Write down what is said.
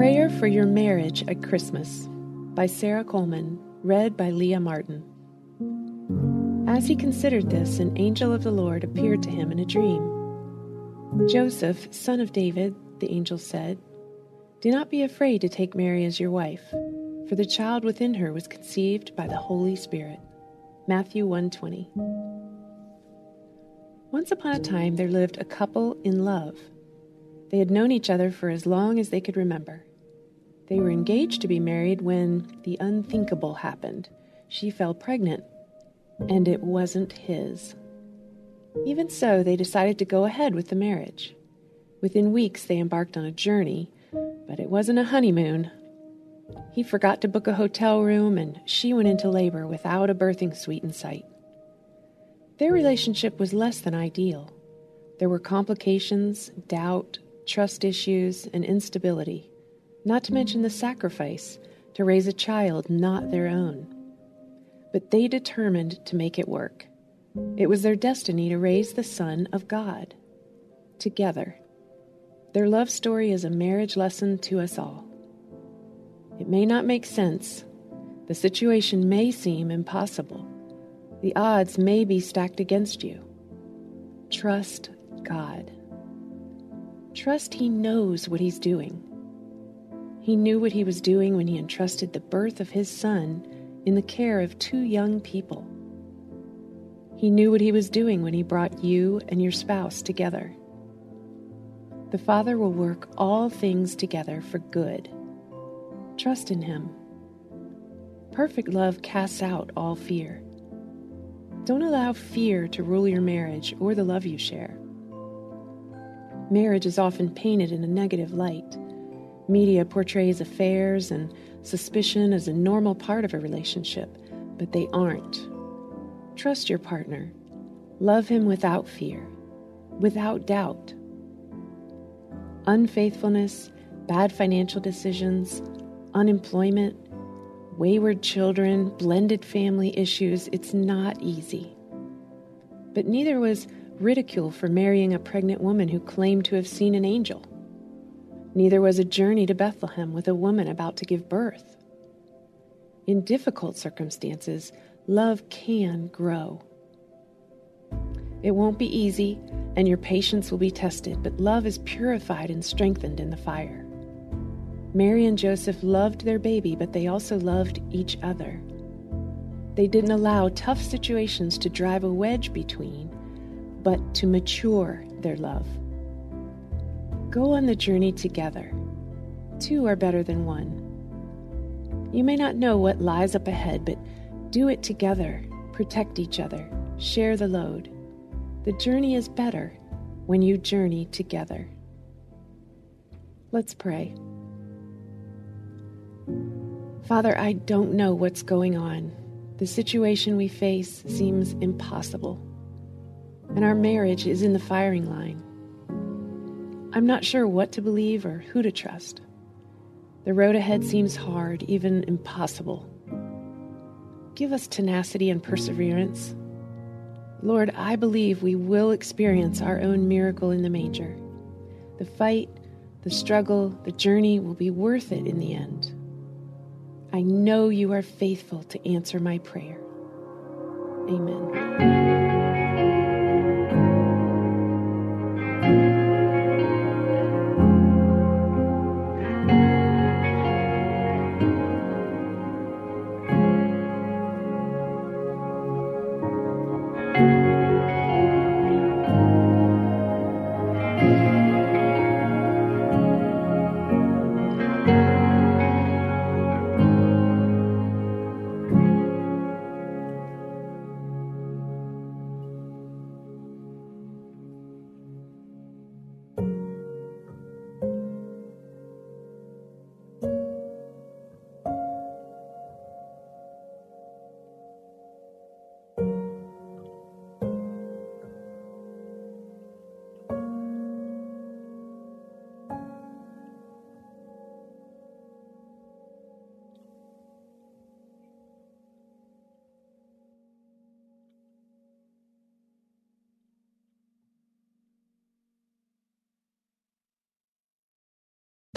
Prayer for Your Marriage at Christmas by Sarah Coleman, read by Leah Martin. As he considered this, an angel of the Lord appeared to him in a dream. Joseph, son of David, the angel said, Do not be afraid to take Mary as your wife, for the child within her was conceived by the Holy Spirit. Matthew 1:20. Once upon a time there lived a couple in love. They had known each other for as long as they could remember. They were engaged to be married when the unthinkable happened. She fell pregnant, and it wasn't his. Even so, they decided to go ahead with the marriage. Within weeks, they embarked on a journey, but it wasn't a honeymoon. He forgot to book a hotel room, and she went into labor without a birthing suite in sight. Their relationship was less than ideal. There were complications, doubt, trust issues, and instability, not to mention the sacrifice to raise a child not their own. But they determined to make it work. It was their destiny to raise the Son of God. Together. Their love story is a marriage lesson to us all. It may not make sense. The situation may seem impossible. The odds may be stacked against you. Trust God. Trust He knows what He's doing. He knew what He was doing when He entrusted the birth of His Son in the care of two young people. He knew what He was doing when He brought you and your spouse together. The Father will work all things together for good. Trust in Him. Perfect love casts out all fear. Don't allow fear to rule your marriage or the love you share. Marriage is often painted in a negative light. Media portrays affairs and suspicion as a normal part of a relationship, but they aren't. Trust your partner. Love him without fear, without doubt. Unfaithfulness, bad financial decisions, unemployment, wayward children, blended family issues, it's not easy. But neither was ridicule for marrying a pregnant woman who claimed to have seen an angel. Neither was a journey to Bethlehem with a woman about to give birth. In difficult circumstances, love can grow. It won't be easy, and your patience will be tested, but love is purified and strengthened in the fire. Mary and Joseph loved their baby, but they also loved each other. They didn't allow tough situations to drive a wedge between, but to mature their love. Go on the journey together. Two are better than one. You may not know what lies up ahead, but do it together. Protect each other. Share the load. The journey is better when you journey together. Let's pray. Father, I don't know what's going on. The situation we face seems impossible and our marriage is in the firing line. I'm not sure what to believe or who to trust. The road ahead seems hard, even impossible. Give us tenacity and perseverance. Lord, I believe we will experience our own miracle in the manger. The fight, the struggle, the journey will be worth it in the end. I know you are faithful to answer my prayer. Amen.